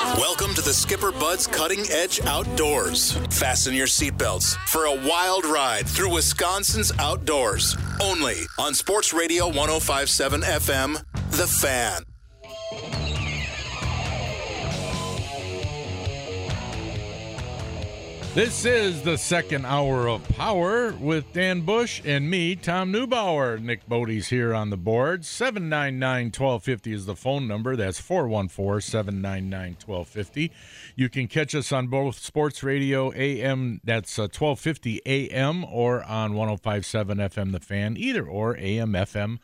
Welcome to the Skipper Bud's Cutting Edge Outdoors. Fasten your seatbelts for a wild ride through Wisconsin's outdoors. Only on Sports Radio 1057 FM, The Fan. This is the second hour of Power with Dan Bush and me, Tom Neubauer. Nick Bodie's here on the board. 799 1250 is the phone number. That's 414 799 1250. You can catch us on both Sports Radio AM, that's uh, 1250 AM, or on 1057 FM The Fan, either or AM, FM.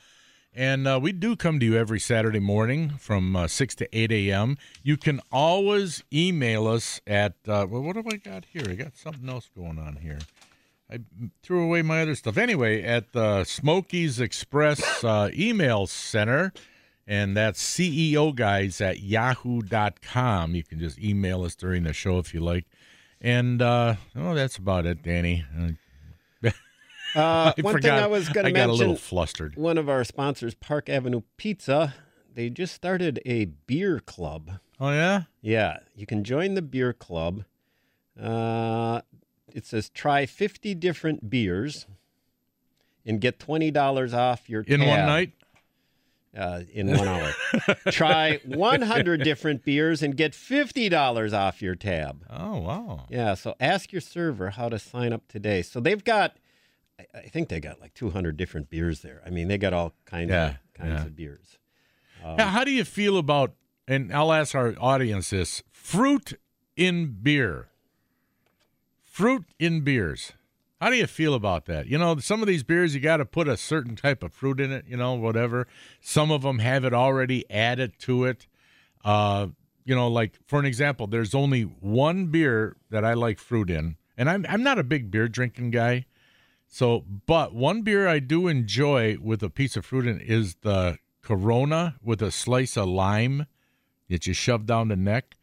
And uh, we do come to you every Saturday morning from uh, 6 to 8 a.m. You can always email us at, uh, well, what have I got here? I got something else going on here. I threw away my other stuff. Anyway, at the Smokies Express uh, email center, and that's CEO guys at yahoo.com. You can just email us during the show if you like. And, uh, oh, that's about it, Danny. Uh, I one forgot. thing I was going I to got a mention. little flustered. One of our sponsors, Park Avenue Pizza, they just started a beer club. Oh, yeah? Yeah, you can join the beer club. Uh, it says try 50 different beers and get $20 off your tab. In one night? Uh, in one hour. try 100 different beers and get $50 off your tab. Oh, wow. Yeah, so ask your server how to sign up today. So they've got, I- I think they got like 200 different beers there. I mean, they got all kinds Yeah, of kinds yeah. of beers. Now, how do you feel about, and I'll ask our audience this fruit in beer? Fruit in beers. How do you feel about that? You know, some of these beers, you got to put a certain type of fruit in it, you know, whatever. Some of them have it already added to it. Uh, you know, like for an example, there's only one beer that I like fruit in, and I'm I'm not a big beer drinking guy. So, but one beer I do enjoy with a piece of fruit in is the Corona with a slice of lime that you shove down the neck.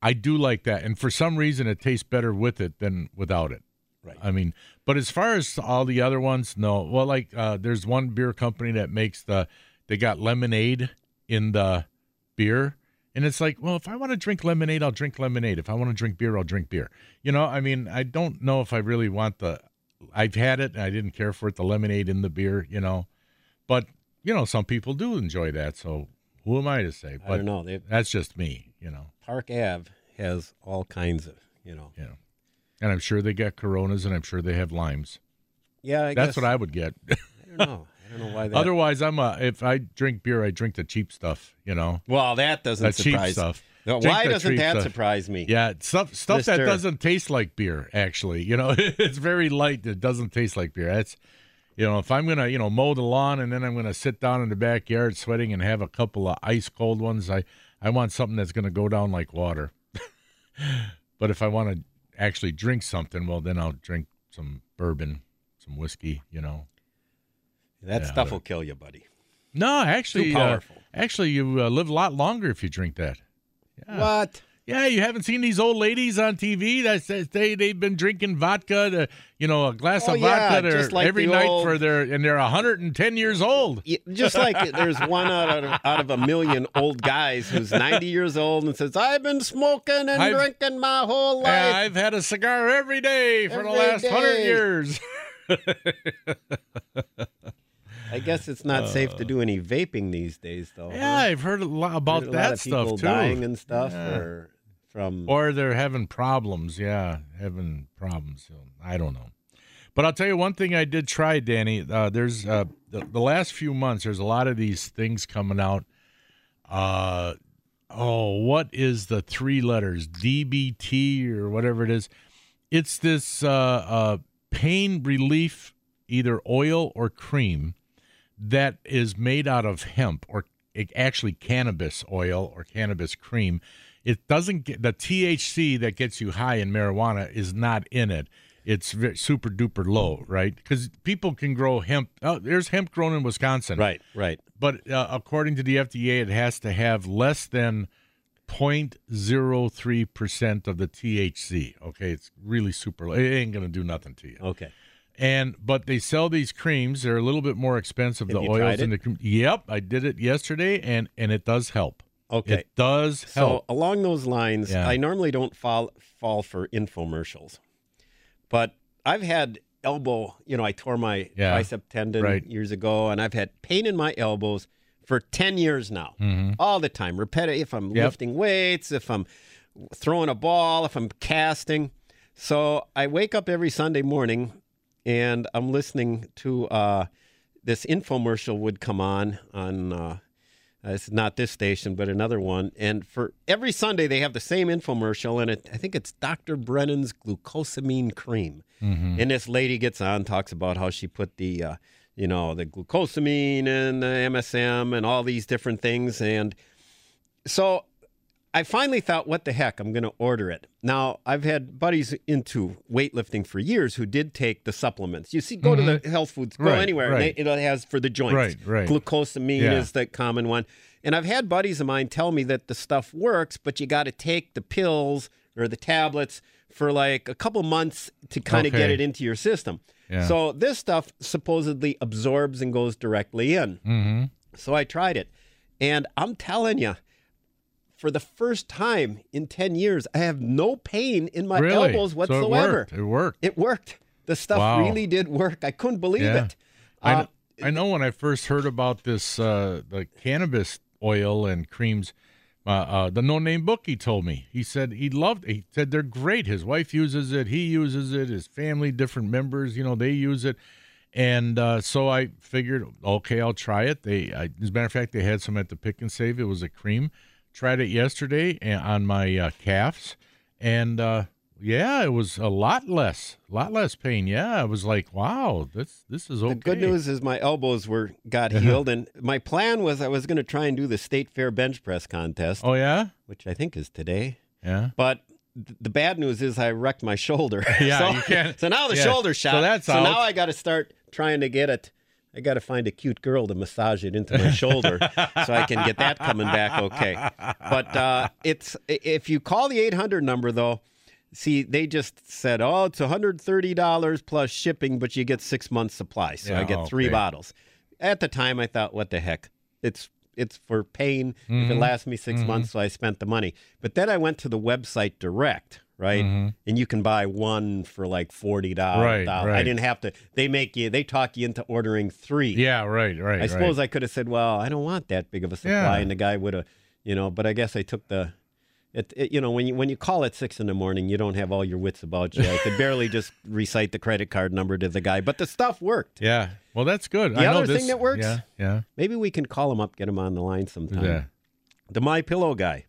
I do like that, and for some reason, it tastes better with it than without it. Right. I mean, but as far as all the other ones, no. Well, like uh, there's one beer company that makes the they got lemonade in the beer. And it's like, well, if I want to drink lemonade, I'll drink lemonade. If I want to drink beer, I'll drink beer. You know, I mean, I don't know if I really want the. I've had it and I didn't care for it, the lemonade in the beer, you know. But, you know, some people do enjoy that. So who am I to say? But I don't know. They, that's just me, you know. Park Ave has all kinds of, you know. Yeah. And I'm sure they get coronas and I'm sure they have limes. Yeah, I That's guess, what I would get. I don't know. I don't know why that. Otherwise, I'm a if I drink beer, I drink the cheap stuff, you know. well, that doesn't The cheap stuff. No, Drink why doesn't that stuff. surprise me? Yeah, stuff stuff that doesn't taste like beer. Actually, you know, it's very light. It doesn't taste like beer. That's you know, if I'm gonna you know mow the lawn and then I'm gonna sit down in the backyard sweating and have a couple of ice cold ones, I I want something that's gonna go down like water. but if I want to actually drink something, well, then I'll drink some bourbon, some whiskey. You know. that Yeah, stuff will kill you, buddy. No, actually, uh, actually, you uh, live a lot longer if you drink that. Yeah. What? Yeah, you haven't seen these old ladies on TV that says they they've been drinking vodka, to, you know, a glass Oh, of yeah, vodka to- like every night old- for their and they're 110 years old. Yeah, Just like there's one out of, out of a million old guys who's 90 years old and says, "I've been smoking and I've- drinking my whole life." Yeah, I've had a cigar every day for the Every last hundred years. I guess it's not safe to do any vaping these days, though. Uh, Yeah, huh? I've heard a lot Heard about a lot that stuff people too. dying and stuff Yeah. for from. Or they're having problems. Yeah, having problems. So, I don't know. But I'll tell you one thing I did try, Danny. Uh, there's uh, the, the last few months. There's a lot of these things coming out. Uh, oh, what is the three letters DBT or whatever it is? It's this uh, uh, pain relief, either oil or cream, that is made out of hemp or it, actually cannabis oil or cannabis cream. It doesn't get the THC that gets you high in marijuana is not in it. It's super duper low, right? Because people can grow hemp. Oh, there's hemp grown in Wisconsin, Right, right. but uh, according to the FDA, it has to have less than 0.03 percent of the THC. Okay, it's really super. low. It ain't gonna do nothing to you. Okay. And but they sell these creams. They're a little bit more expensive. Have the oils and the cream. Yep, I did it yesterday, and and it does help. Okay. It does So along those lines, Yeah. I normally don't fall fall for infomercials, but I've had elbow. You know, I tore my Yeah. tricep tendon Right. years ago, and I've had pain in my elbows for ten years now, Mm-hmm. all the time. Repetitive. If I'm Yep. lifting weights, if I'm throwing a ball, if I'm casting. So I wake up every Sunday morning, and I'm listening to uh, this infomercial would come on on. Uh, uh, it's not this station, but another one. And for every Sunday, they have the same infomercial, and it, I think it's Dr. Brennan's glucosamine cream. And this lady gets on, talks about how she put the, uh, you know, the glucosamine and the MSM and all these different things. And so I finally thought, what the heck, I'm going to order it. Now, I've had buddies into weightlifting for years who did take the supplements. You see, go to the health foods, go Mm-hmm. Right, anywhere, right. and they, it has for the joints. Right, right. Glucosamine Yeah. is the common one. And I've had buddies of mine tell me that the stuff works, but you got to take the pills or the tablets for like a couple months to kind of get it into your system. Yeah. So this stuff supposedly absorbs and goes directly in. mm-hmm. So I tried it. And I'm telling you, for the first time in 10 years, I have no pain in my Really? elbows So it whatsoever. worked. It worked. It worked. The stuff Wow. really did work. I couldn't believe Yeah. it. I, Uh, kn- I know when I first heard about this, uh, the cannabis oil and creams, uh, uh, the no name bookie told me. He said he loved. it. He said they're great. His wife uses it. He uses it. His family, different members, you know, they use it. And uh, so I figured, okay, I'll try it. They, I, as a matter of fact, they had some at the Pick 'n Save. It was a cream. Tried it yesterday on my uh, calves, and uh, yeah, it was a lot less, a lot less pain. Yeah, I was like, wow, this this is okay. The good news is my elbows were got healed, and my plan was I was going to try and do the state fair bench press contest, Oh yeah, which I think is today. yeah. But th- the bad news is I wrecked my shoulder. Yeah, so, So now the yeah, shoulder so shot. that's so out. now I got to start trying to get it. I got to find a cute girl to massage it into my shoulder so I can get that coming back okay. But uh, it's if you call the 800 number though, see they just said, "Oh, it's $130 plus shipping, but you get 6 months supply." So I Yeah, get 3 okay. bottles. At the time I thought, "What the heck? It's it's for pain if Mm-hmm. it lasts me 6 months, so I spent the money." But then I went to the website direct, right? And you can buy one for like $40. Mm-hmm. Right, I didn't have to they make you they talk you into ordering 3. Yeah, right, right. I suppose I could have said, "Well, I don't want that big of a supply," Yeah. and the guy would have, you know. But I guess I took the, it, it, you know, when you when you call at six in the morning, you don't have all your wits about you. I could barely just recite the credit card number to the guy, but the stuff worked. Yeah. Well, that's good. The I know other this, thing that works- Yeah, yeah, Maybe we can call him up, get him on the line sometime. yeah. The My Pillow guy.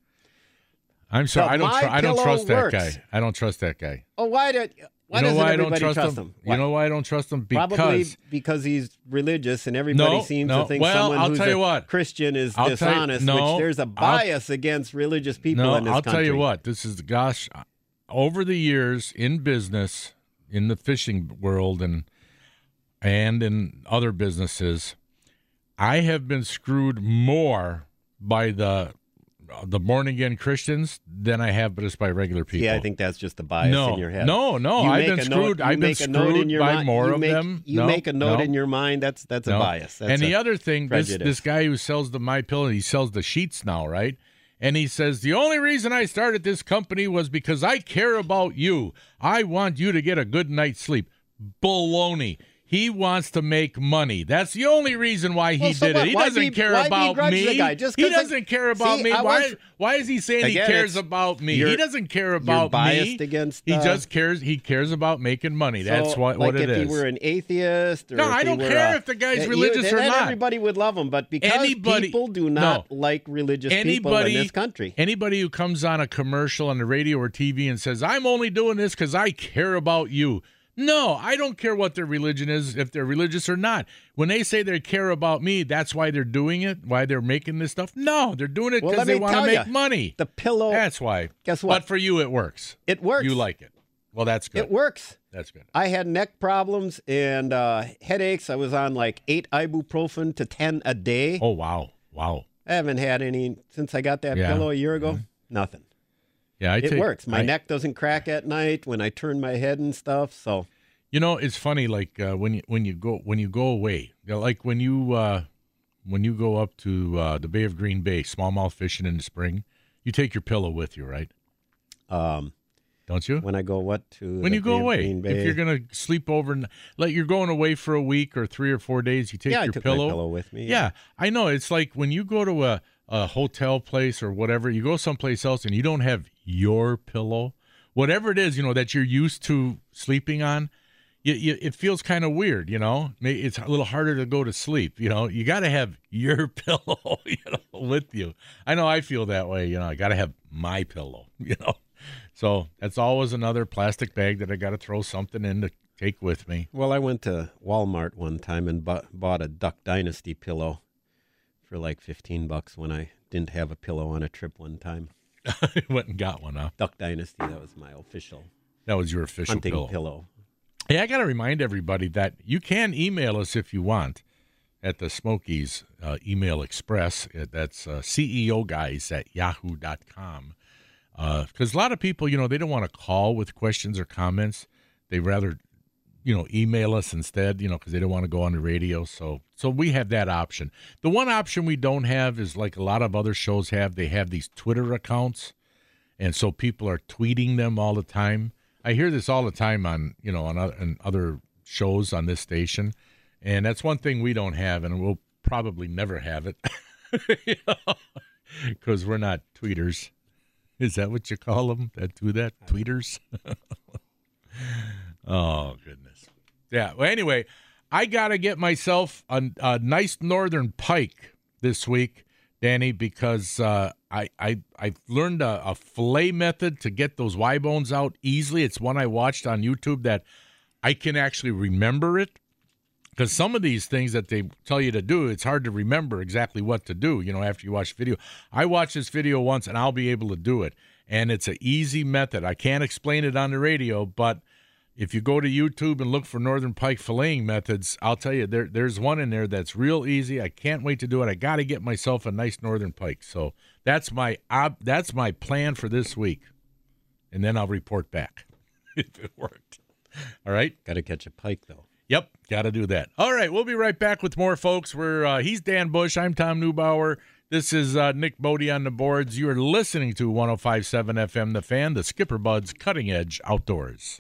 I'm sorry. I don't. Tr- I don't trust that guy. I don't trust that guy. Oh, why did why you know doesn't why I don't everybody trust, him? him? You know why I don't trust him? Because Probably because he's religious, and everybody No, seems no. to think Well, someone I'll who's a what. Christian is I'll tell you- dishonest. no, which there's a I'll- bias against religious people no, in this I'll country. tell you what. This is gosh, over the years in business, in the fishing world, and and in other businesses, I have been screwed more by the the born again Christians than I have but it's by regular people. Yeah, I think that's just the bias no, in your head. no, no. You I've been screwed. Note, I've been screwed by mind- more you of make, them. You No, make a note no. in your mind. That's that's a bias. That's and the other thing, this prejudice. this guy who sells the My Pillow, he sells the sheets now, right? And he says the only reason I started this company was because I care about you. I want you to get a good night's sleep. Baloney. He wants to make money. That's the only reason why he Well, so did what? it. He Why doesn't be- care about me. the guy? Just he I- doesn't care about See, me. Why? was- Why is he saying Again, he cares about me? He doesn't care about biased me. against, He uh, just cares. He cares about making money. That's So, what like what it if is. he were an atheist, or No, if I don't care uh, if the guy's you- religious or not. Everybody would love him, but because Anybody- people do not no. like religious people anybody in this country, Anybody who comes on a commercial on the radio or TV and says, "I'm only doing this because I care about you." No, I don't care what their religion is, if they're religious or not. When they say they care about me, that's why they're doing it, why they're making this stuff. No, they're doing it because let they want to make ya, money. the pillow, That's why. Guess what? But for you, it works. it works. You like it. Well, that's good. it works. That's good. I had neck problems and uh, headaches. I was on like eight ibuprofen to ten a day. Oh wow, wow. I haven't had any since I got that Yeah. pillow a year ago. Nothing. Yeah, I It take, works. My I- neck doesn't crack at night when I turn my head and stuff. So You know, it's funny. Like uh, when you when you go when you go away, you know, like when you uh, when you go up to uh, the Bay of Green Bay, smallmouth fishing in the spring, you take your pillow with you, right? um, Don't you? when I go what to when you go Bay away, if you're gonna sleep over, and like you're going away for a week or three or four days, you take yeah, I your pillow. my pillow with me. Yeah, I know. It's like when you go to a, a hotel place or whatever, you go someplace else and you don't have your pillow, whatever it is, you know, that you're used to sleeping on. You, you, it feels kind of weird, you know. It's a little harder to go to sleep. You know, you got to have your pillow, you know, with you. I know I feel that way. You know, I got to have my pillow. You know, so that's always another plastic bag that I got to throw something in to take with me. Well, I went to Walmart one time and bu- bought a Duck Dynasty pillow for like 15 bucks when I didn't have a pillow on a trip one time. I went and got one. Huh? Duck Dynasty, that was my official That was your official hunting pillow. pillow. Hey, I got to remind everybody that you can email us if you want at the Smokies uh, email express. Uh, That's uh, CEO guys at yahoo.com. Because a lot of people, you know, they don't want to call with questions or comments. They rather, you know, email us instead, you know, because they don't want to go on the radio. So, so we have that option. The one option we don't have is like a lot of other shows have. They have these Twitter accounts, and so people are tweeting them all the time. I hear this all the time on you know on other, on other shows on this station, and that's one thing we don't have, and we'll probably never have it, because we're not tweeters. Is that what you call them that do that? Tweeters. oh goodness. Yeah. Well, anyway, I got to get myself a, a nice northern pike this week, Danny, because uh, I I I learned a, a fillet method to get those Y bones out easily. It's one I watched on YouTube that I can actually remember it. Because some of these things that they tell you to do, it's hard to remember exactly what to do. You know, after you watch the video, I watched this video once and I'll be able to do it. And it's an easy method. I can't explain it on the radio, but if you go to YouTube and look for Northern Pike filleting methods, I'll tell you there there's one in there that's real easy. I can't wait to do it. I got to get myself a nice Northern Pike. So that's my ob- that's my plan for this week, and then I'll report back if it worked. All right. Got to catch a pike, though. Yep, got to do that. All right, we'll be right back with more, folks. We're uh, he's Dan Bush. I'm Tom Neubauer. This is uh, Nick Bodie on the boards. You are listening to 105.7 FM, The Fan, the Skipper Buds Cutting Edge Outdoors.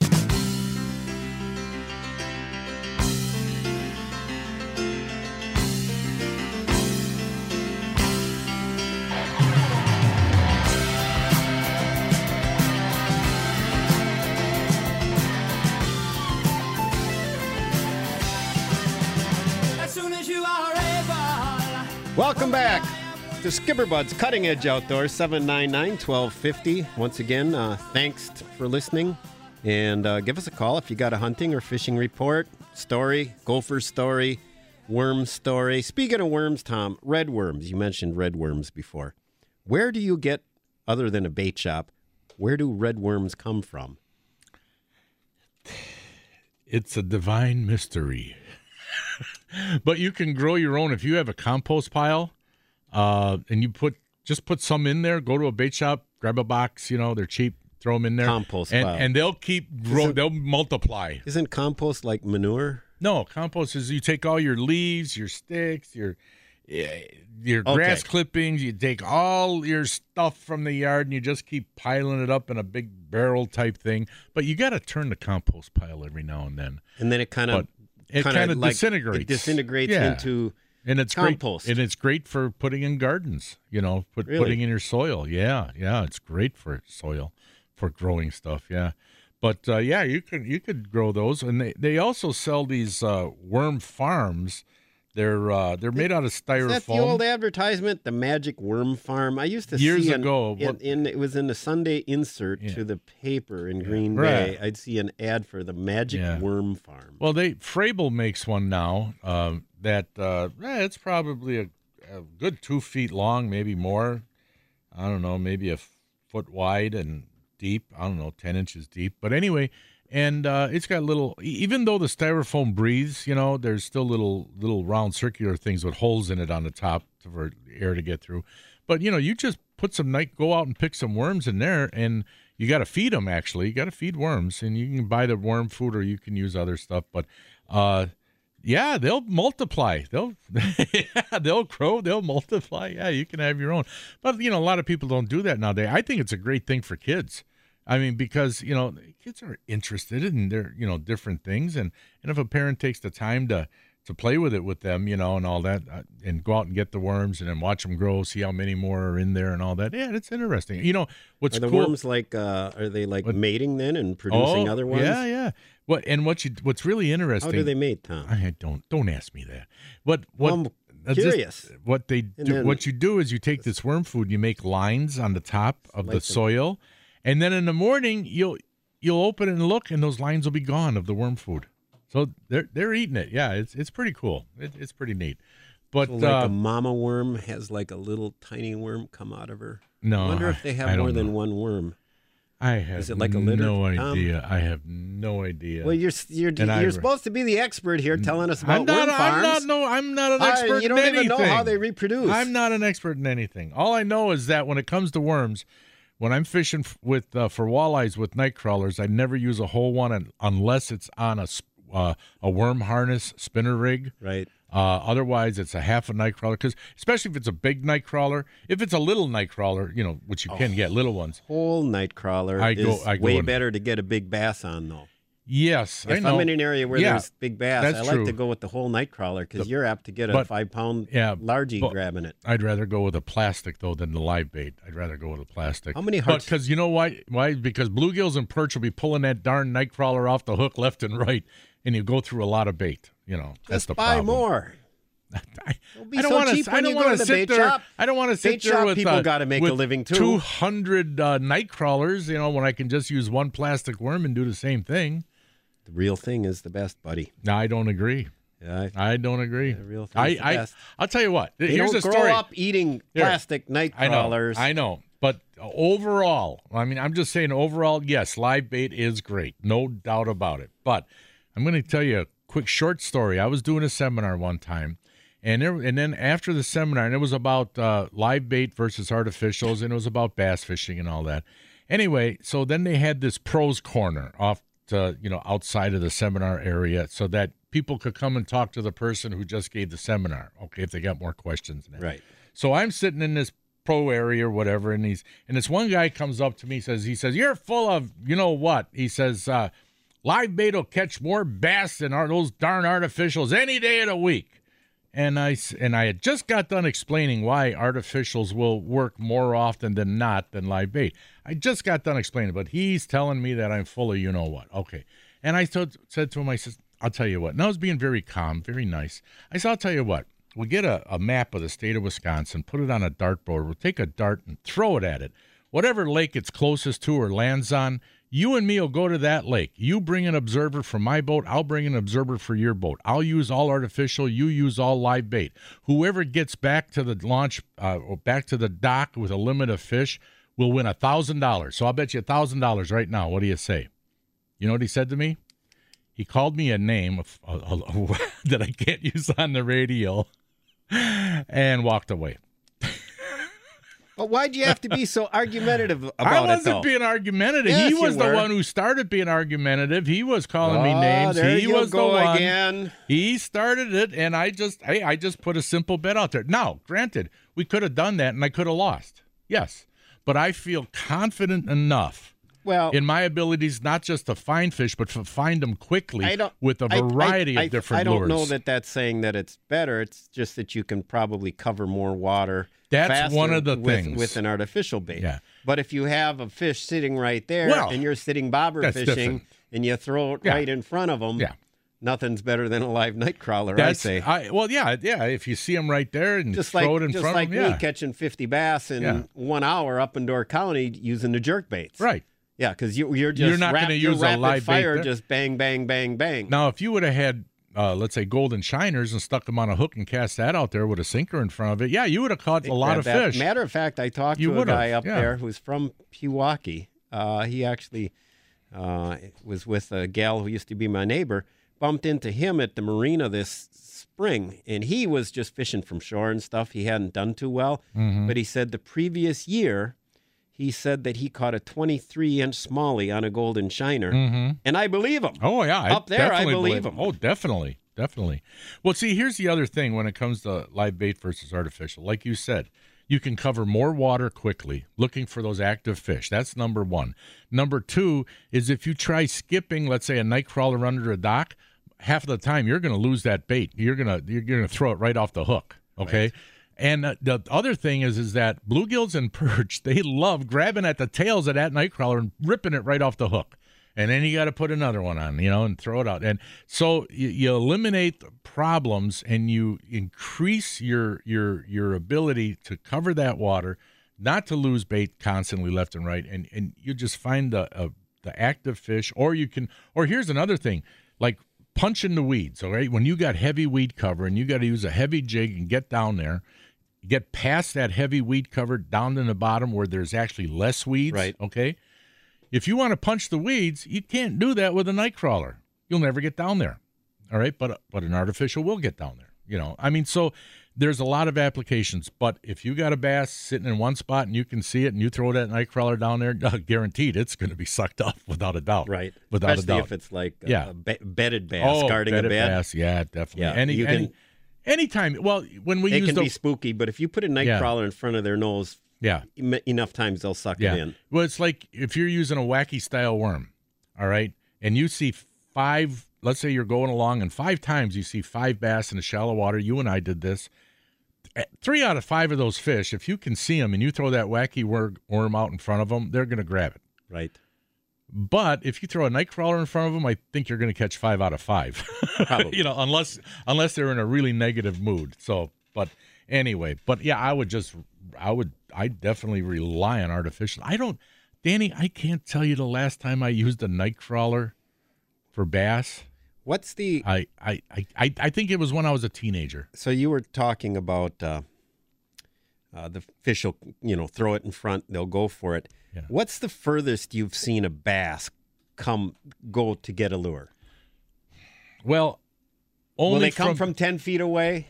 Welcome back to Skipper Buds Cutting Edge Outdoors, 799 1250. Once again, uh, thanks for listening. And uh, give us a call if you got a hunting or fishing report, story, gopher story, worm story. Speaking of worms, Tom, red worms. You mentioned red worms before. Where do you get, other than a bait shop, where do red worms come from? It's a divine mystery. But you can grow your own if you have a compost pile, uh, and you put just put some in there. Go to a bait shop, grab a box. You know they're cheap. Throw them in there. Compost and pile. and they'll keep grow. They'll multiply. Isn't compost like manure? No, compost is you take all your leaves, your sticks, your eh, your Okay. grass clippings. You take all your stuff from the yard and you just keep piling it up in a big barrel type thing. But you got to turn the compost pile every now and then. And then it kind of it kinda like- disintegrates. It disintegrates Yeah. into and it's compost. great. And it's great for putting in gardens. You know, put, Really? putting in your soil. Yeah, yeah, it's great for soil, for growing stuff. Yeah, but uh, yeah, you could you could grow those, and they, they also sell these uh, worm farms. They're uh, they're made out of Is styrofoam. that the old advertisement, the Magic Worm Farm? I used to Years see an- ago, In, in- it was in the Sunday insert Yeah. to the paper in Green Right. Bay. I'd see an ad for the Magic Yeah. Worm Farm. Well, they Frabill makes one now uh, that uh, eh, it's probably a, a good two feet long, maybe more. I don't know, maybe a foot wide and deep. I don't know, ten inches deep. But anyway, and uh, it's got little. Even though the styrofoam breathes, you know, there's still little little round circular things with holes in it on the top for air to get through. But you know, you just put some night, go out and pick some worms in there, and you got to feed them. Actually, you got to feed worms, and you can buy the worm food or you can use other stuff. But uh, yeah, they'll multiply. They'll yeah, they'll grow. They'll multiply. Yeah, you can have your own. But you know, a lot of people don't do that nowadays. I think it's a great thing for kids. I mean, because you know, kids are interested in their you know different things, and and if a parent takes the time to to play with it with them, you know, and all that, uh, and go out and get the worms and then watch them grow, see how many more are in there and all that. Yeah, it's interesting. You know, what's Are the cool? worms like? Uh, are they like What- mating then and producing oh, other ones? Yeah, yeah. What and what you what's really interesting? How do they mate, Tom? I don't don't ask me that. What what? Well, I'm uh, just- curious. what they do, then- what you do is you take this worm food, you make lines on the top of the soil, and then in the morning you'll you'll open it and look, and those lines will be gone of the worm food. So they're they're eating it. Yeah, it's it's pretty cool. It, it's pretty neat. But So like uh, a mama worm has like a little tiny worm come out of her. no, I wonder if they have more than one worm. I have Is it like a litter, no Tom? idea. I have no idea. Well, you're you're, And you're supposed to be the expert here, telling us about I'm not. worm farms. I'm not. No, I'm not an I- expert. you don't even know how they reproduce. I'm not an expert in anything. All I know is that when it comes to worms, when I'm fishing with uh, for walleyes with night crawlers, I never use a whole one unless it's on a uh, a worm harness spinner rig. right. Uh, otherwise, it's a half a night crawler. Because especially if it's a big night crawler, if it's a little night crawler, you know, which you can get little ones. Whole night crawler I is go- I go way in- better to get a big bass on though. Yes, I If know. I'm in an area where Yeah, there's big bass, that's I like to go with the whole night crawler because you're apt to get a but- five pound yeah, largie grabbing it. I'd rather go with a plastic though than the live bait. I'd rather go with a plastic. How many hearts- because you know why? Why? Because bluegills and perch will be pulling that darn night crawler off the hook left and right, and you go through a lot of bait. You know, that's Just the buy problem. more. I, I don't so want to. I don't want to sit there. shop. I don't want to sit Bait there shop with people uh, gotta make a living, too. Two hundred uh, night crawlers. You know, when I can just use one plastic worm and do the same thing. The real thing is the best, buddy. No, I don't agree. Yeah, I don't agree. The real thing I, is the I, best. I'll tell you what. they Here's don't a grow story. up eating Here. plastic night I know. crawlers. I know. But overall, I mean, I'm just saying overall, yes, live bait is great. No doubt about it. But I'm going to tell you a quick short story. I was doing a seminar one time. And there, and then after the seminar, and it was about uh, live bait versus artificials, and it was about bass fishing and all that. Anyway, so then they had this pros corner off to you know outside of the seminar area, so that people could come and talk to the person who just gave the seminar. Okay, if they got more questions. Right. So I'm sitting in this pro area or whatever, and he's and this one guy comes up to me, says he says you're full of you know what? He says uh, live bait will catch more bass than are those darn artificials any day of the week. And I and I had just got done explaining why artificials will work more often than not than live bait. I just got done explaining, but he's telling me that I'm full of you know what. Okay, and I told, said to him, I said, I'll tell you what. And I was being very calm, very nice. I said, I'll tell you what. We'll get a, a map of the state of Wisconsin, put it on a dartboard. We'll take a dart and throw it at it. Whatever lake it's closest to or lands on, you and me will go to that lake. You bring an observer for my boat. I'll bring an observer for your boat. I'll use all artificial. You use all live bait. Whoever gets back to the launch, uh, back to the dock with a limit of fish, will win a thousand dollars. So I'll bet you a thousand dollars right now. What do you say? You know what he said to me? He called me a name of, a- a- that I can't use on the radio, and walked away. But why'd you have to be so argumentative about it? I wasn't though? being argumentative. Yes, he was the one who started being argumentative. He was calling me Oh, names. he was the one. again. He started it, and I just, hey, I just put a simple bet out there. Now, granted, we could have done that, and I could have lost. Yes, but I feel confident enough. Well- in my abilities, not just to find fish, but to find them quickly I don't with a variety I, of different I don't lures. know that that's saying that it's better. It's just that you can probably cover more water. That's one of the with, things. with an artificial bait. Yeah. But if you have a fish sitting right there Well, and you're sitting bobber fishing different. and you throw it Yeah. right in front of them, Yeah. nothing's better than a live night crawler. That's I say. I, well, yeah, yeah. If you see them right there and just like throw it in just front like of them, me yeah. catching 50 bass in Yeah. one hour up in Door County using the jerk baits. right. Yeah, because you, you're just You're not gonna you're use a live fire, there. just bang, bang, bang, bang. Now, if you would have had, uh, let's say, golden shiners and stuck them on a hook and cast that out there with a sinker in front of it, yeah, you would have caught a lot of that. fish. Matter of fact, I talked You to a guy up yeah. there who's from Pewaukee. Uh, he actually uh, was with a gal who used to be my neighbor. Bumped into him at the marina this spring, and he was just fishing from shore and stuff. He hadn't done too well, Mm-hmm. but he said the previous year, he said that he caught a 23 inch smallie on a golden shiner, and I believe him. Mm-hmm. Oh yeah, I Up there, I definitely believe 'em. Oh, definitely, definitely. Well, see, here's the other thing when it comes to live bait versus artificial. Like you said, you can cover more water quickly looking for those active fish. That's number one. Number two is if you try skipping, let's say a night crawler under a dock, half of the time you're going to lose that bait. You're gonna you're going to throw it right off the hook. Okay. And uh, the other thing is, is that bluegills and perch they love grabbing at the tails of that nightcrawler and ripping it right off the hook, and then you got to put another one on, you know, and throw it out. And so you, you eliminate the problems and you increase your your your ability to cover that water, not to lose bait constantly left and right, and and you just find the uh, the active fish, or you can, or here's another thing, like punching the weeds. All right, when you got heavy weed cover and you got to use a heavy jig and get down there, get past that heavy weed cover down in the bottom where there's actually less weeds. Right. Okay. If you want to punch the weeds, you can't do that with a night crawler. You'll never get down there. All right, but but an artificial will get down there. You know, I mean, so there's a lot of applications. But if you got a bass sitting in one spot and you can see it, and you throw that night crawler down there, guaranteed it's going to be sucked up without a doubt. Right. without Especially a doubt. if it's like a, Yeah. a be- bedded bass oh, guarding a bed. bass, yeah, definitely. Yeah, any, you any, can- anytime. Well, when we They use can be spooky, but if you put a night Yeah. crawler in front of their nose yeah, em- enough times, they'll suck Yeah. it in. Well, it's like if you're using a wacky style worm, all right, and you see five, let's say you're going along and five times you see five bass in the shallow water. You and I did this. Eh, Three out of five of those fish, if you can see them and you throw that wacky worm out in front of them, they're going to grab it. Right. But if you throw a night crawler in front of them, I think you're going to catch five out of five. Probably. you know, unless unless they're in a really negative mood. So, but anyway, but yeah, I would just, I would, I definitely rely on artificial. I don't, Danny, I can't tell you the last time I used a night crawler for bass. What's the I, I, I, I I think it was when I was a teenager. so you were talking about uh, uh, the fish will you know throw it in front, they'll go for it. Yeah. What's the furthest you've seen a bass come go to get a lure? Well, only Will they come from, ten feet away?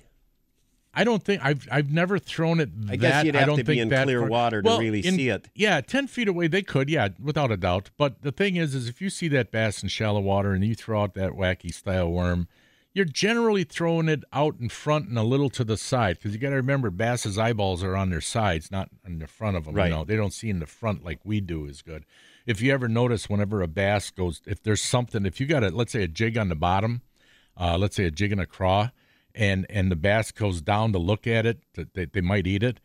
I don't think I've I've never thrown it. I guess you'd have don't to be in clear water to Well, really in- see it. Yeah, ten feet away they could. Yeah, without a doubt. But the thing is, is if you see that bass in shallow water and you throw out that wacky style worm, you're generally throwing it out in front and a little to the side because you got to remember bass's eyeballs are on their sides, not in the front of them. Right. You know, they don't see in the front like we do is good. If you ever notice, whenever a bass goes, if there's something, if you got a let's say a jig on the bottom, uh, let's say a jig and a craw, and and the bass goes down to look at it, they, they might eat it.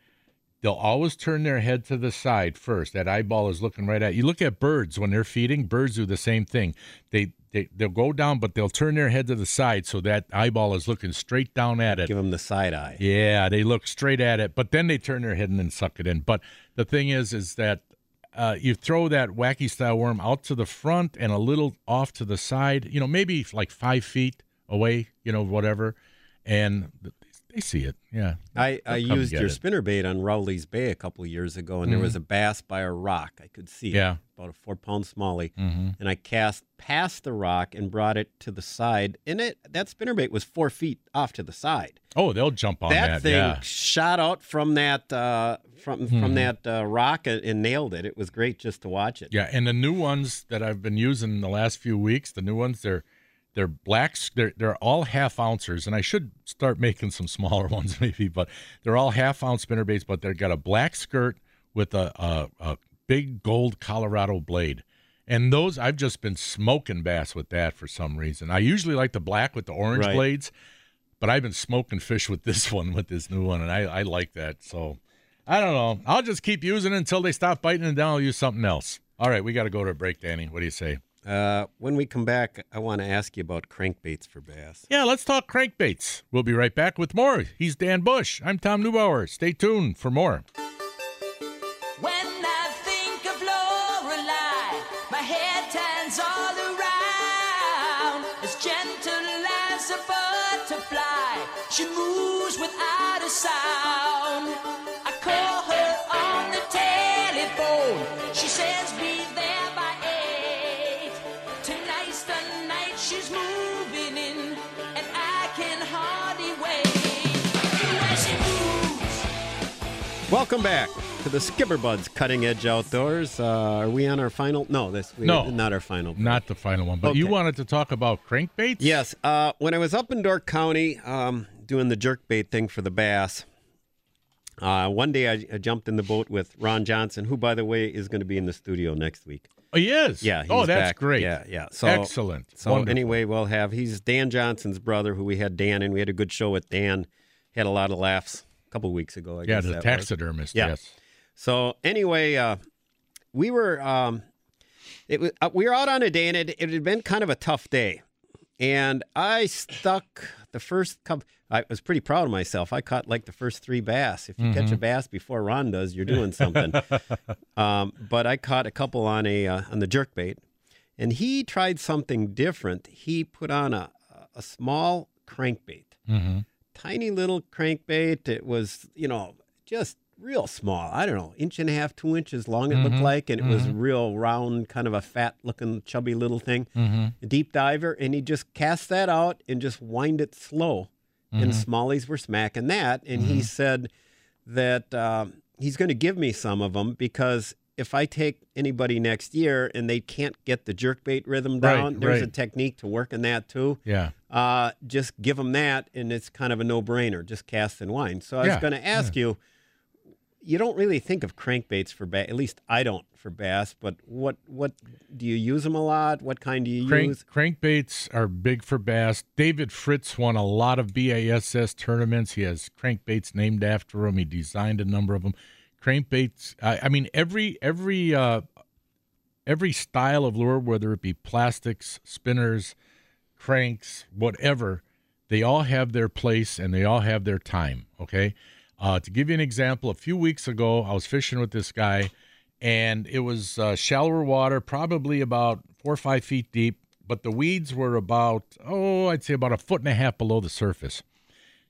They'll always turn their head to the side first. That eyeball is looking right at you. Look at birds when they're feeding. Birds do the same thing. They they they'll go down, but they'll turn their head to the side so that eyeball is looking straight down at it. Give them the side eye. Yeah, they look straight at it, but then they turn their head and then suck it in. But the thing is, is that uh, you throw that wacky style worm out to the front and a little off to the side. You know, maybe like five feet away. You know, whatever, and they see it. Yeah, I, I used your spinner bait on Rowley's Bay a couple of years ago, and there was a bass by a rock. I could see Mm-hmm. Yeah. it, about a four pound smallie. Mm-hmm. And I cast past the rock and brought it to the side. And it that spinner bait was four feet off to the side. Oh, they'll jump on that that. thing yeah. shot out from that uh, from Hmm. from that uh, rock and, and nailed it. It was great just to watch it. Yeah, and the new ones that I've been using in the last few weeks, the new ones, they're they're blacks. They're they're all half ouncers, and I should start making some smaller ones maybe, but they're all half ounce spinner baits. But they've got a black skirt with a a, a big gold Colorado blade, And those I've just been smoking bass with that for some reason. I usually like the black with the orange Right. blades, but I've been smoking fish with this one, with this new one, and I, I like that. So I don't know. I'll just keep using it until they stop biting, and then I'll use something else. All right, we got to go to a break, Danny. What do you say? Uh, when we come back, I want to ask you about crankbaits for bass. Yeah, let's talk crankbaits. We'll be right back with more. He's Dan Bush. I'm Tom Neubauer. Stay tuned for more. When I think of Lorelei, my head turns all around. As gentle as a butterfly, she moves without a sound. Welcome back to the Skipper Buds Cutting Edge Outdoors. Uh, are we on our final? No, this we, No. not our final. Not the final one, but you wanted to talk about crankbaits? Yes. Uh, when I was up in Door County um, doing the jerkbait thing for the bass, uh, one day I, I jumped in the boat with Ron Johnson, who, by the way, is going to be in the studio next week. Oh, he is. Yeah. oh, that's back. great. Yeah, yeah. So Excellent. So Wonderful. anyway, we'll have he's Dan Johnson's brother, who we had Dan, and we had a good show with Dan. Had a lot of laughs a couple weeks ago. I yeah, guess the taxidermist. Yeah. Yes. So anyway, uh, we were um, it was uh, we were out on a day, and it, it had been kind of a tough day, and I stuck the first couple. I was pretty proud of myself. I caught like the first three bass. If you catch a bass before Ron does, you're doing something. um, but I caught a couple on a uh, on the jerk bait, and he tried something different. He put on a a small crankbait tiny little crankbait. It was, you know, just real small. I don't know, inch and a half, two inches long. It looked mm-hmm. like, and it was mm-hmm. real round, kind of a fat-looking, chubby little thing. Mm-hmm. A deep diver, and he just cast that out and just wind it slow. And smallies were smacking that, and he said that um, he's going to give me some of them because. If I take anybody next year and they can't get the jerkbait rhythm Right, down, there's a technique to work in that too Yeah. uh, just give them that, and it's kind of a no-brainer. Just cast and wind. So I was going to ask you. You don't really think of crankbaits for bass. At least I don't for bass. But what what do you use them a lot? What kind do you Crank, use? crankbaits are big for bass. David Fritts won a lot of BASS tournaments. He has crankbaits named after him. He designed a number of them. Crankbaits. I, I mean, every every uh, every style of lure, whether it be plastics, spinners, cranks, whatever, they all have their place and they all have their time. Okay. Uh, to give you an example, a few weeks ago, I was fishing with this guy, and it was uh, shallower water, probably about four or five feet deep, but the weeds were about, oh, I'd say about a foot and a half below the surface.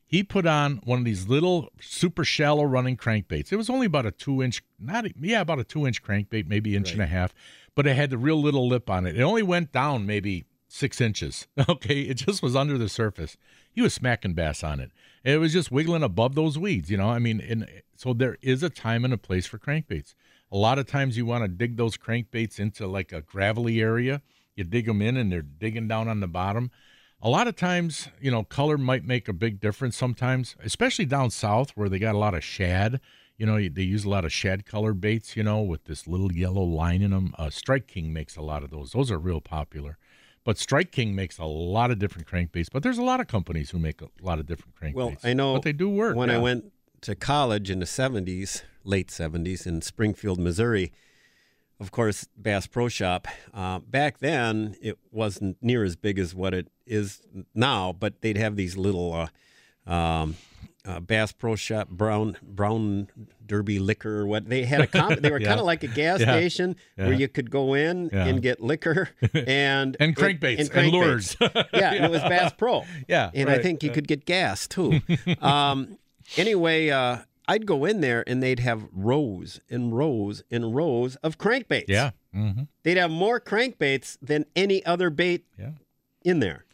He put on one of these little super shallow running crankbaits. It was only about a two inch, not yeah, about a two inch crankbait, maybe inch and a half, but it had the real little lip on it. It only went down maybe six inches. Okay, it just was under the surface. He was smacking bass on it. It was just wiggling above those weeds, you know. I mean, and so there is a time and a place for crankbaits. A lot of times you want to dig those crankbaits into like a gravelly area. You dig them in, and they're digging down on the bottom. A lot of times, you know, color might make a big difference sometimes, especially down south where they got a lot of shad. You know, they use a lot of shad color baits, you know, with this little yellow line in them. Uh, Strike King makes a lot of those. Those are real popular. But Strike King makes a lot of different crankbaits. But there's a lot of companies who make a lot of different crankbaits. Well, I know But they do work. When I went to college in the '70s, late '70s in Springfield, Missouri, of course, Bass Pro Shop. Uh, back then, it wasn't near as big as what it is now, but they'd have these little uh, um, uh, Bass Pro Shop brown brown Derby liquor. or What they had a comp- they were Yeah. kind of like a gas Yeah. station where you could go in Yeah. and get liquor and And crankbaits and crankbaits. lures. yeah, and it was Bass Pro. Yeah, and I think you could get gas too. um, anyway, uh, I'd go in there and they'd have rows and rows and rows of crankbaits. Yeah. hmm They'd have more crankbaits than any other bait Yeah. in there.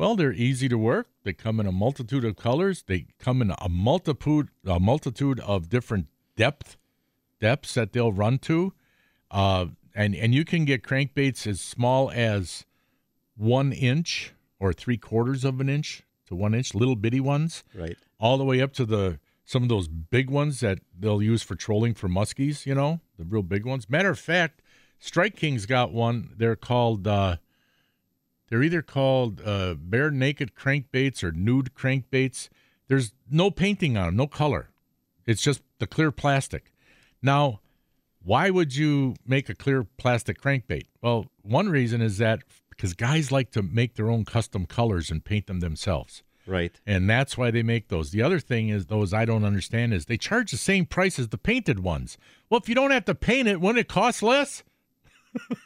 Well, they're easy to work. They come in a multitude of colors. They come in a multitude a multitude of different depth depths that they'll run to. Uh, and and you can get crankbaits as small as one inch or three quarters of an inch to one inch, little bitty ones, Right. all the way up to the some of those big ones that they'll use for trolling for muskies. You know, the real big ones. Matter of fact, Strike King's got one. They're called. Uh, they're either called uh, bare naked crankbaits or nude crankbaits. There's no painting on them, no color. It's just the clear plastic. Now, why would you make a clear plastic crankbait? Well, one reason is that because guys like to make their own custom colors and paint them themselves. Right. And that's why they make those. The other thing is those I don't understand is they charge the same price as the painted ones. Well, if you don't have to paint it, wouldn't it cost less?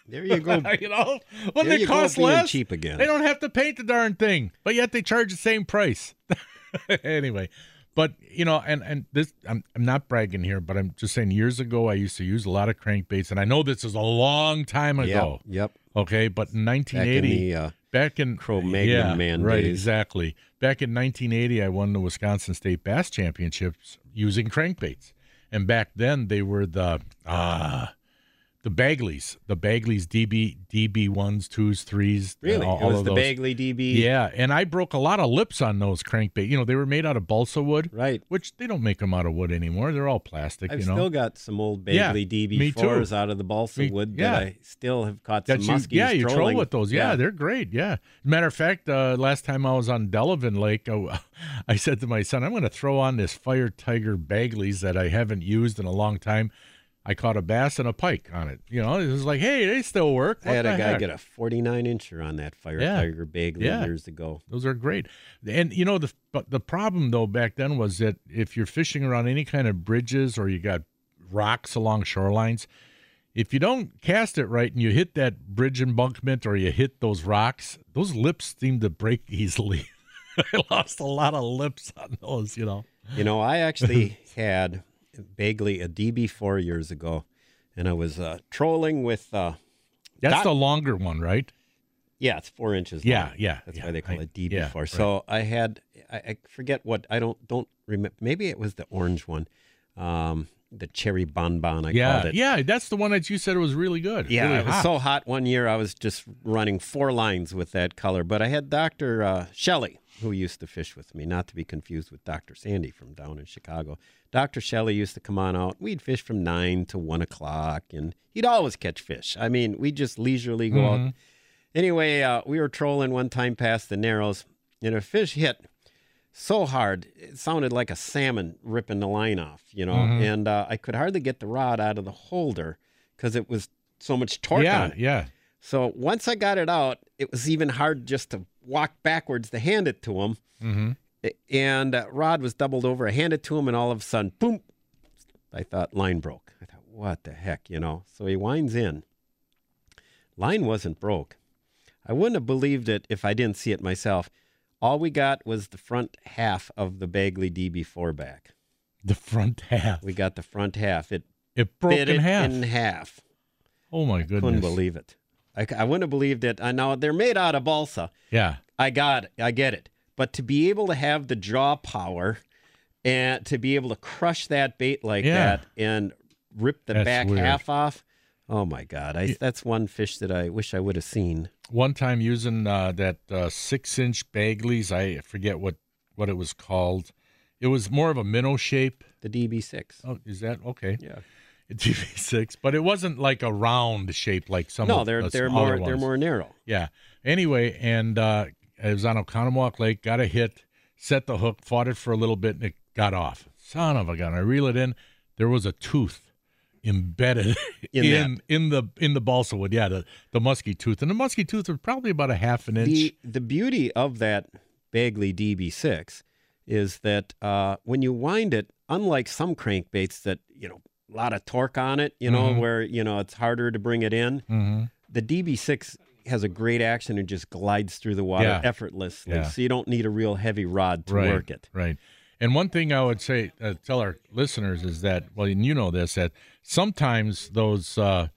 There you go. you know, wouldn't There go, cost less? cheap again. They don't have to paint the darn thing, but yet they charge the same price. anyway, but you know, and and this I'm I'm not bragging here, but I'm just saying. Years ago, I used to use a lot of crankbaits, and I know this is a long time ago. Yep. Yep. Okay, but in Back in 1980, the uh, back in Cro-Magnon yeah, man right? days. Exactly. Back in 1980, I won the Wisconsin State Bass Championships using crankbaits, and back then they were the ah. The Bagleys, the Bagleys DB DB ones, twos, threes, really, all, it was the those. Bagley DB. Yeah, and I broke a lot of lips on those crankbait. You know, they were made out of balsa wood, Right. which they don't make them out of wood anymore. They're all plastic. I've you know, still got some old Bagley me too. DB4s out of the balsa Me- wood yeah. that I still have caught that some muskies yeah, you troll with those. Yeah, they're great. Yeah. Matter of fact, uh, last time I was on Delavan Lake, I, I said to my son, "I'm going to throw on this Fire Tiger Bagleys that I haven't used in a long time." I caught a bass and a pike on it. You know, it was like, hey, they still work. I What had a guy heck? get a 49 incher on that Fire Yeah. Tiger Bagley Yeah. years ago. Those are great. And you know the but the problem though back then was that if you're fishing around any kind of bridges or you got rocks along shorelines, if you don't cast it right and you hit that bridge embankment or you hit those rocks, those lips seem to break easily. I lost a lot of lips on those, you know. You know, I actually had Bagley a DB4 years ago, and I was uh, trolling with. Uh, That's Doc- the longer one, right? yeah, it's four inches. Yeah, long. yeah, That's yeah, why they call I- it DB4. yeah, right. So I had, I, I forget what I don't don't remember. Maybe it was the orange one, um, the cherry bonbon. I yeah, called it. yeah. That's the one that you said was really good. Yeah, really it was hot. so hot one year. I was just running four lines with that color. But I had Doctor uh, Shelley, who used to fish with me, not to be confused with Doctor Sandy from down in Chicago. Doctor Shelley used to come on out. We'd fish from nine to one o'clock, and he'd always catch fish. I mean, we'd just leisurely go out. Anyway, uh, we were trolling one time past the Narrows, and a fish hit so hard it sounded like a salmon ripping the line off, you know. And uh, I could hardly get the rod out of the holder because it was so much torque yeah, on it. yeah. So once I got it out, it was even hard just to walk backwards to hand it to him. Mm-hmm. And uh, Rod was doubled over. I handed it to him, and all of a sudden, boom! I thought line broke. I thought, what the heck, you know? So he winds in. Line wasn't broke. I wouldn't have believed it if I didn't see it myself. All we got was the front half of the Bagley DB4 back. The front half. We got the front half. It It broke in it half. in half. oh my goodness. Couldn't believe it. I, I wouldn't have believed it. I know they're made out of balsa. Yeah. I got it. I get it. But to be able to have the jaw power and to be able to crush that bait like Yeah. that and rip the That's back weird. half off, oh my God. I, that's one fish that I wish I would have seen. one time using uh, that uh, six inch Bagleys. I forget what, what it was called. It was more of a minnow shape. The DB6. Oh, is that okay? Yeah. DB six, but it wasn't like a round shape like some. No, they're the they're more they're more narrow. Yeah. Anyway, and uh, I was on Oconomowoc Lake, got a hit, set the hook, fought it for a little bit, and it got off. Son of a gun! I reel it in. There was a tooth embedded In in in, the in the balsa wood. Yeah, the the musky tooth, and the musky tooth was probably about a half an inch. The the beauty of that Bagley DB6 is that uh, when you wind it, unlike some crankbaits that you know a lot of torque on it, you know Mhm. where you know it's harder to bring it in, Mhm. the DB6 has a great action and just glides through the water Yeah. effortlessly. Yeah. So you don't need a real heavy rod to right, work it. Right. And one thing I would say, uh, tell our listeners is that, well, and you know this, that sometimes those uh,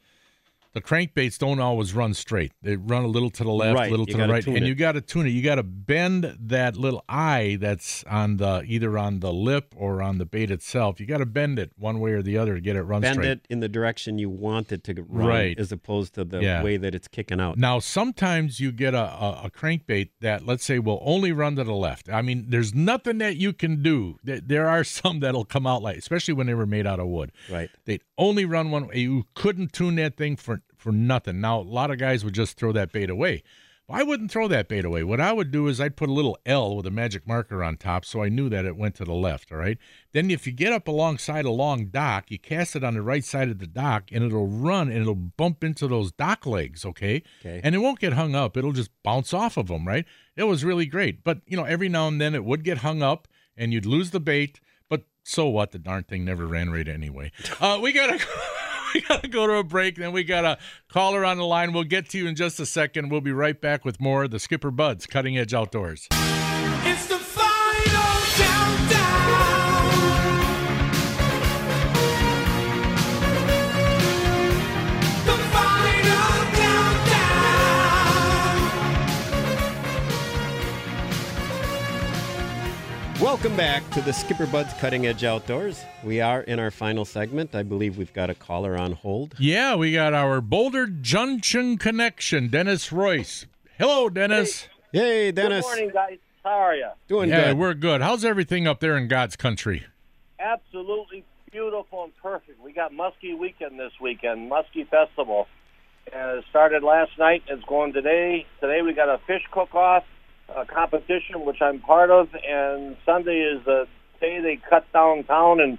the crankbaits don't always run straight. They run a little to the left, Right, a little you to the right, and it. you got to tune it. You got to bend that little eye that's on the either on the lip or on the bait itself. You got to bend it one way or the other to get it run straight. Bend straight. it in the direction you want it to run, Right. as opposed to the Yeah. way that it's kicking out. Now, sometimes you get a, a, a crankbait that, let's say, will only run to the left. I mean, there's nothing that you can do. There, there are some that'll come out like, especially when they were made out of wood. Right. They'd only run one way. You couldn't tune that thing for, for nothing. Now, a lot of guys would just throw that bait away. I wouldn't throw that bait away. What I would do is I'd put a little L with a magic marker on top so I knew that it went to the left, all right? Then if you get up alongside a long dock, you cast it on the right side of the dock and it'll run and it'll bump into those dock legs, okay? Okay. And it won't get hung up. It'll just bounce off of them, right? It was really great. But, you know, every now and then it would get hung up and you'd lose the bait, but so what? The darn thing never ran right anyway. Uh, we got to we got to go to a break. Then we got a caller on the line. We'll get to you in just a second. We'll be right back with more of the Skipper Buds Cutting Edge Outdoors. Welcome back to the Skipper Buds Cutting Edge Outdoors. We are in our final segment. I believe we've got a caller on hold. Yeah, we got our Boulder Junction connection, Dennis Royce. Hello, Dennis. Hey, Dennis. Good morning, guys. How are you? Doing Yeah, good. we're good. How's everything up there in God's country? Absolutely beautiful and perfect. We got Muskie Weekend this weekend, Muskie Festival. And it started last night. It's going today. Today we got a fish cook-off uh, competition, which I'm part of, and Sunday is the day they cut downtown and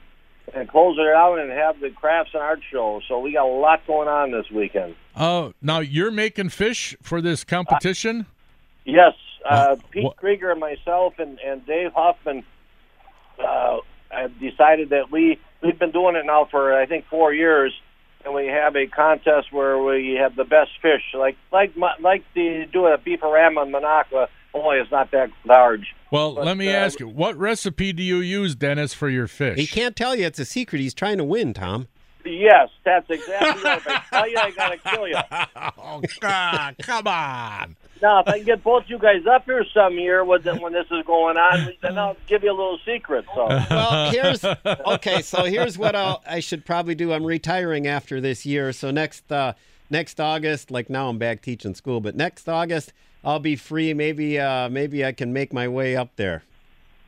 and close it out and have the crafts and art show. So we got a lot going on this weekend. Oh, now you're making fish for this competition. Yes, uh, Uh, Pete what- Krieger and myself and, and Dave Huffman uh, have decided that we we've been doing it now for I think four years, and we have a contest where we have the best fish, like like like the do a beefarama in Minocqua. Only it's not that large. Well, But, let me uh, ask you, what recipe do you use, Dennis, for your fish? He can't tell you. It's a secret. He's trying to win, Tom. Yes, that's exactly right. If I tell you, I gotta kill you. oh God, come on! Now, if I can get both you guys up here some year when when this is going on, then I'll give you a little secret. So. Well, here's okay. So here's what I'll, I should probably do. I'm retiring after this year. So next uh, next August, like now I'm back teaching school, but next August I'll be free. Maybe uh, maybe I can make my way up there.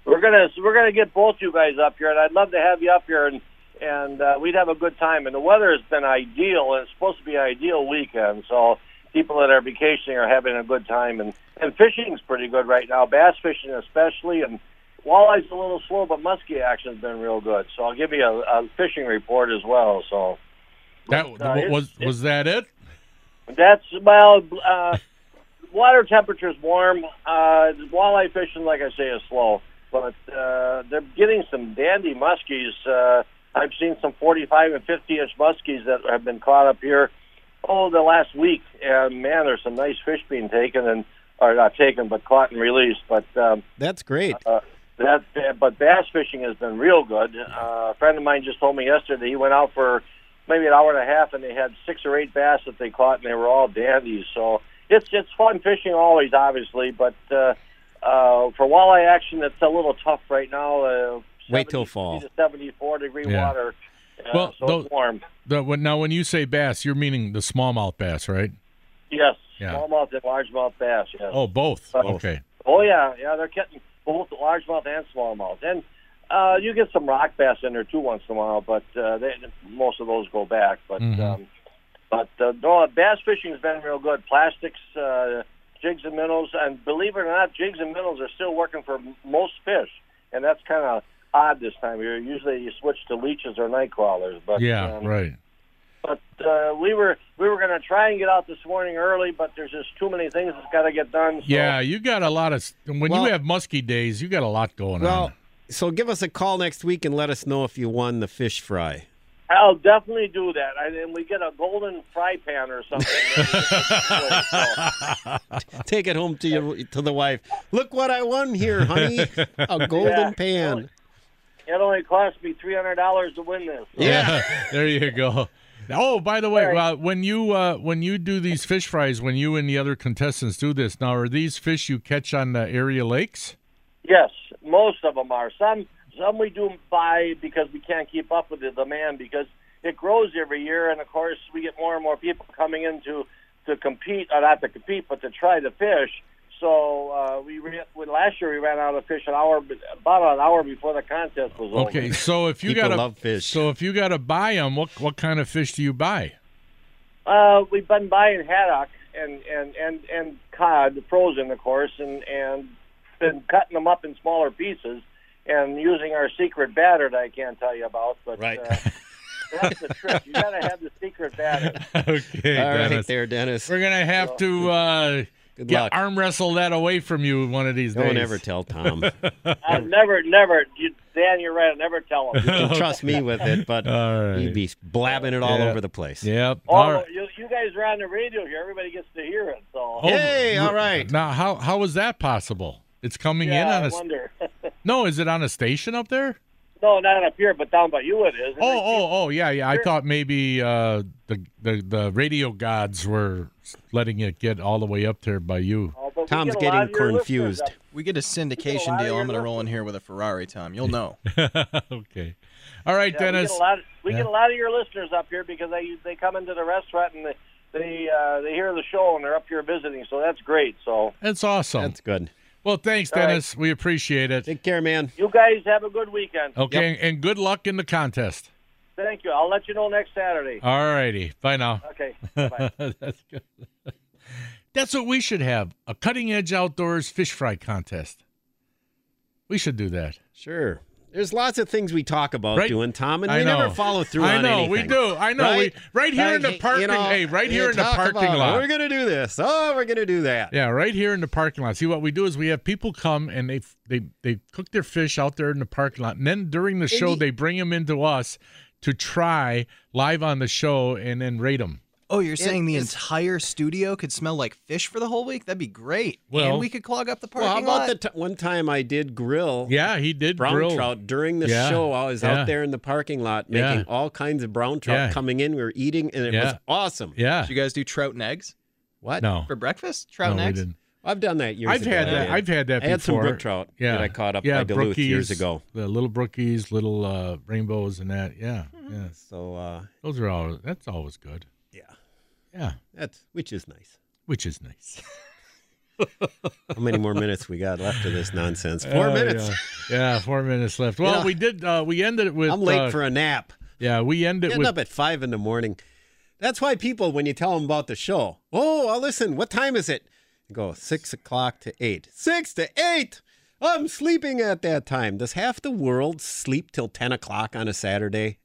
We're gonna we're gonna get both you guys up here, and I'd love to have you up here, and and uh, we'd have a good time. And the weather has been ideal, and it's supposed to be an ideal weekend. So people that are vacationing are having a good time, and and fishing's pretty good right now. Bass fishing especially, and walleye's a little slow, but muskie action's been real good. So I'll give you a, a fishing report as well. So That uh, it's- was was that it? that's well, uh, water temperature's warm. Uh, walleye fishing, like I say, is slow, but uh, they're getting some dandy muskies. Uh, I've seen some 45 and 50 inch muskies that have been caught up here. Oh, the last week, and man, there's some nice fish being taken and or not taken, but caught and released. But um, That's great. uh, that, but bass fishing has been real good. Uh, a friend of mine just told me yesterday he went out for maybe an hour and a half, and they had six or eight bass that they caught, and they were all dandies. So it's it's fun fishing always, obviously, but uh, uh, for walleye action, it's a little tough right now. Uh, Wait till fall. to seventy-four degree Yeah. water. Uh, Well, so those- it's warm. The, when, now, when you say bass, you're meaning the smallmouth bass, right? Yes, Yeah. smallmouth and largemouth bass. Yes. Oh, both. Both. Okay. Oh yeah, yeah, they're getting both largemouth and smallmouth, and uh, you get some rock bass in there too once in a while, but uh, they, most of those go back. But Mhm. um, but uh, no, bass fishing has been real good. Plastics, uh, jigs and minnows, and believe it or not, jigs and minnows are still working for m- most fish, and that's kind of odd this time of year. Usually you switch to leeches or night crawlers, but Yeah, um, right. but uh, we were we were going to try and get out this morning early, but there's just too many things that's got to get done. So. Yeah, you got a lot of. When Well- you have musky days, you got a lot going Well, on. so give us a call next week and let us know if you won the fish fry. I'll definitely do that. And then we get a golden fry pan or something. Take it home to your to the wife. Look what I won here, honey. A golden Yeah. pan. it only cost me three hundred dollars to win this. Yeah. there you go. Oh, by the way, Sorry. uh, when you uh, when you do these fish fries, when you and the other contestants do this, now are these fish you catch on the area lakes? Yes, most of them are. Some some we do buy because we can't keep up with the demand because it grows every year, and of course we get more and more people coming in to to compete, or not to compete, but to try to fish. So uh, we re- when last year we ran out of fish an hour about an hour before the contest was over. Okay, so if you People got love fish. so if you got to buy them, what what kind of fish do you buy? Uh, we've been buying haddock and and and and cod, frozen, of course, and and been cutting them up in smaller pieces and using our secret batter that I can't tell you about. But Right. uh, that's the trick. You got to have the secret batter. okay, All right, Dennis. there, Dennis. We're gonna have to uh, Good get arm wrestle that away from you one of these days. Don't ever tell Tom. I've never, never, you, Dan, you're right. I never tell him. You can trust me with it, but All right. he'd be blabbing it all Yeah. over the place. Yep. Oh, All right. you, you guys are on the radio here. Everybody gets to hear it. So Oh, Hey, all right. Now, how how was that possible? It's coming in yeah, on I a s- wonder. No. Is it on a station up there? no, not up here, but down by you it is. Oh, oh, oh, yeah, yeah. I thought maybe uh, the, the the radio gods were letting it get all the way up there by you. Oh, Tom's get getting of your listeners confused. We get a syndication lot of deal. I'm going to roll in here with a Ferrari, Tom. You'll know. okay. All right, Yeah, Dennis. We, get a lot, we Yeah. get a lot of your listeners up here because they they come into the restaurant and they they, uh, they hear the show and they're up here visiting. So that's great. So That's awesome. That's good. Well, thanks, All right. Dennis. We appreciate it. Take care, man. you guys have a good weekend. Okay, and good luck in the contest. Thank you. I'll let you know next Saturday. All righty. Bye now. Okay. Bye. That's good. That's what we should have a cutting edge outdoors fish fry contest. We should do that. Sure. There's lots of things we talk about Right. doing, Tom, and I we know. never follow through on anything. I know, we do. I know. Right? We, right here in the parking you know, Hey, right here in the parking about, lot. We're going to do this. Oh, we're going to do that. Yeah, right here in the parking lot. See what we do is we have people come and they they they cook their fish out there in the parking lot, and then during the show you- they bring them into us to try live on the show and then rate them. Oh, you're saying the it's- entire studio could smell like fish for the whole week? That'd be great. Well- and we could clog up the parking Well, how about lot. the t- one time I did grill Yeah, he did brown grill. trout during the Yeah, show? I was yeah. out there in the parking lot Yeah. making all kinds of brown trout Yeah. coming in. We were eating, and it Yeah. was awesome. Yeah. Did you guys do trout and eggs What? No. for breakfast? Trout no, and we eggs? didn't. I've done that years I've ago. had that. I've had that I had some brook trout yeah. that I caught up yeah, by Duluth years ago. The little brookies, little uh, rainbows, and that. Yeah, Mm-hmm. yeah. So uh, Those are all. That's always good. Yeah, Yeah, that's which is nice. which is nice. How many more minutes we got left of this nonsense? Four Oh, minutes. Yeah. Yeah, four minutes left. Well, know, we did. Uh, we ended it with. I'm late uh, for a nap. Yeah, we ended Getting with. up at five in the morning. That's why people, when you tell them about the show, oh, I'll listen. What time is it? You go six o'clock to eight. Six to eight. I'm sleeping at that time. Does half the world sleep till ten o'clock on a Saturday?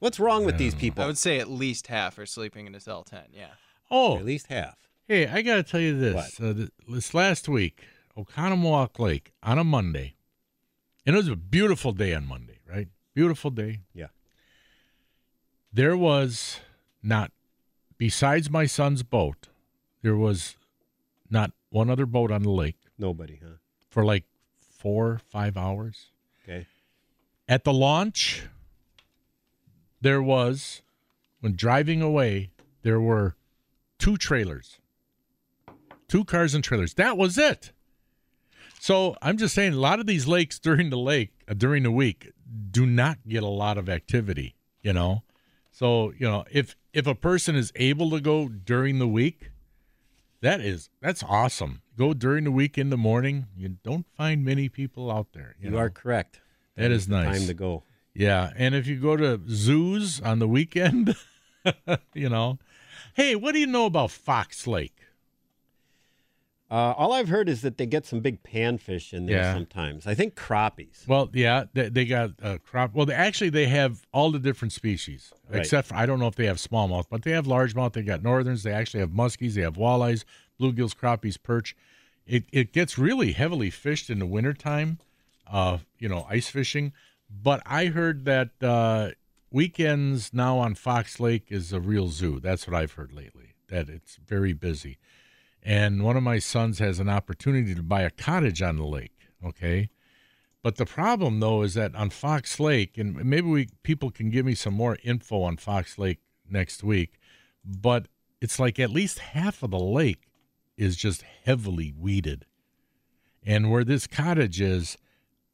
What's wrong with these people? I would say at least half are sleeping until 10, yeah. oh, At least half. Hey, I got to tell you this. Uh, th- this last week, Oconomowoc Lake on a Monday, and it was a beautiful day on Monday, right? Beautiful day. Yeah. There was not, besides my son's boat, there was not one other boat on the lake Nobody, huh? for like four, five hours. Okay. At the launch, there was, when driving away, there were two trailers, two cars and trailers. That was it. So I'm just saying, a lot of these lakes during the lake uh, during the week do not get a lot of activity. You know, so you know if if a person is able to go during the week, that is that's awesome. Go during the week in the morning. You don't find many people out there. You, You know? are correct. That is the nice. Time to go. Yeah, and if you go to zoos on the weekend, you know, hey, what do you know about Fox Lake? Uh, all I've heard is that they get some big panfish in there Yeah. sometimes. I think crappies. Well, yeah, they, they got uh, crop. Well, they, actually, they have all the different species, Right. except for I don't know if they have smallmouth, but they have largemouth. They got northerns. They actually have muskies. They have walleyes, bluegills, crappies, perch. It it gets really heavily fished in the wintertime, uh, you know, ice fishing. But I heard that uh, weekends now on Fox Lake is a real zoo. That's what I've heard lately. That it's very busy. And one of my sons has an opportunity to buy a cottage on the lake. Okay. But the problem though is that on Fox Lake, and maybe we people can give me some more info on Fox Lake next week, but it's like at least half of the lake is just heavily weeded. And where this cottage is,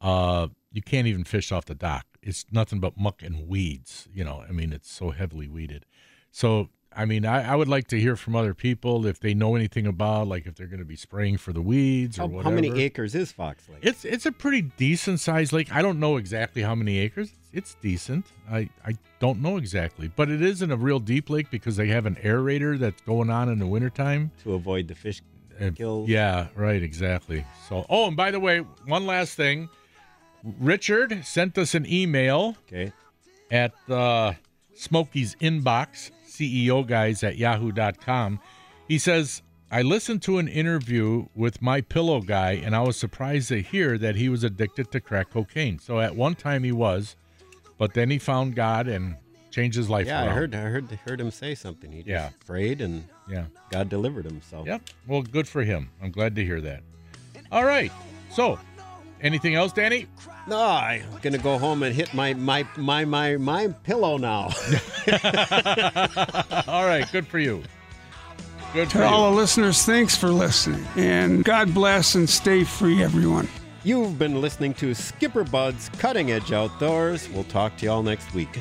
uh, you can't even fish off the dock. It's nothing but muck and weeds. You know, I mean, it's so heavily weeded. So I mean, I, I would like to hear from other people if they know anything about, like if they're going to be spraying for the weeds or How, whatever. how many acres is Fox Lake? It's it's a pretty decent sized lake. I don't know exactly how many acres. It's decent. I, I don't know exactly, but it isn't a real deep lake because they have an aerator that's going on in the wintertime. to avoid the fish And- kills. Yeah, right, exactly. So, oh, and by the way, one last thing. Richard sent us an email Okay. at uh, Smokey's inbox, CEO guys at yahoo.com. He says, I listened to an interview with my pillow guy, and I was surprised to hear that he was addicted to crack cocaine. So at one time he was, but then he found God and changed his life Yeah, I heard. I heard. Heard him say something. He just Yeah. prayed and Yeah. God delivered him. So Yep. Well, good for him. I'm glad to hear that. All right. So, anything else, Danny? No, I'm gonna go home and hit my my my my my pillow now. All right. Good for you. Good for To all you. the listeners, thanks for listening. And God bless and stay free, everyone. You've been listening to Skipper Bud's Cutting Edge Outdoors. We'll talk to y'all next week.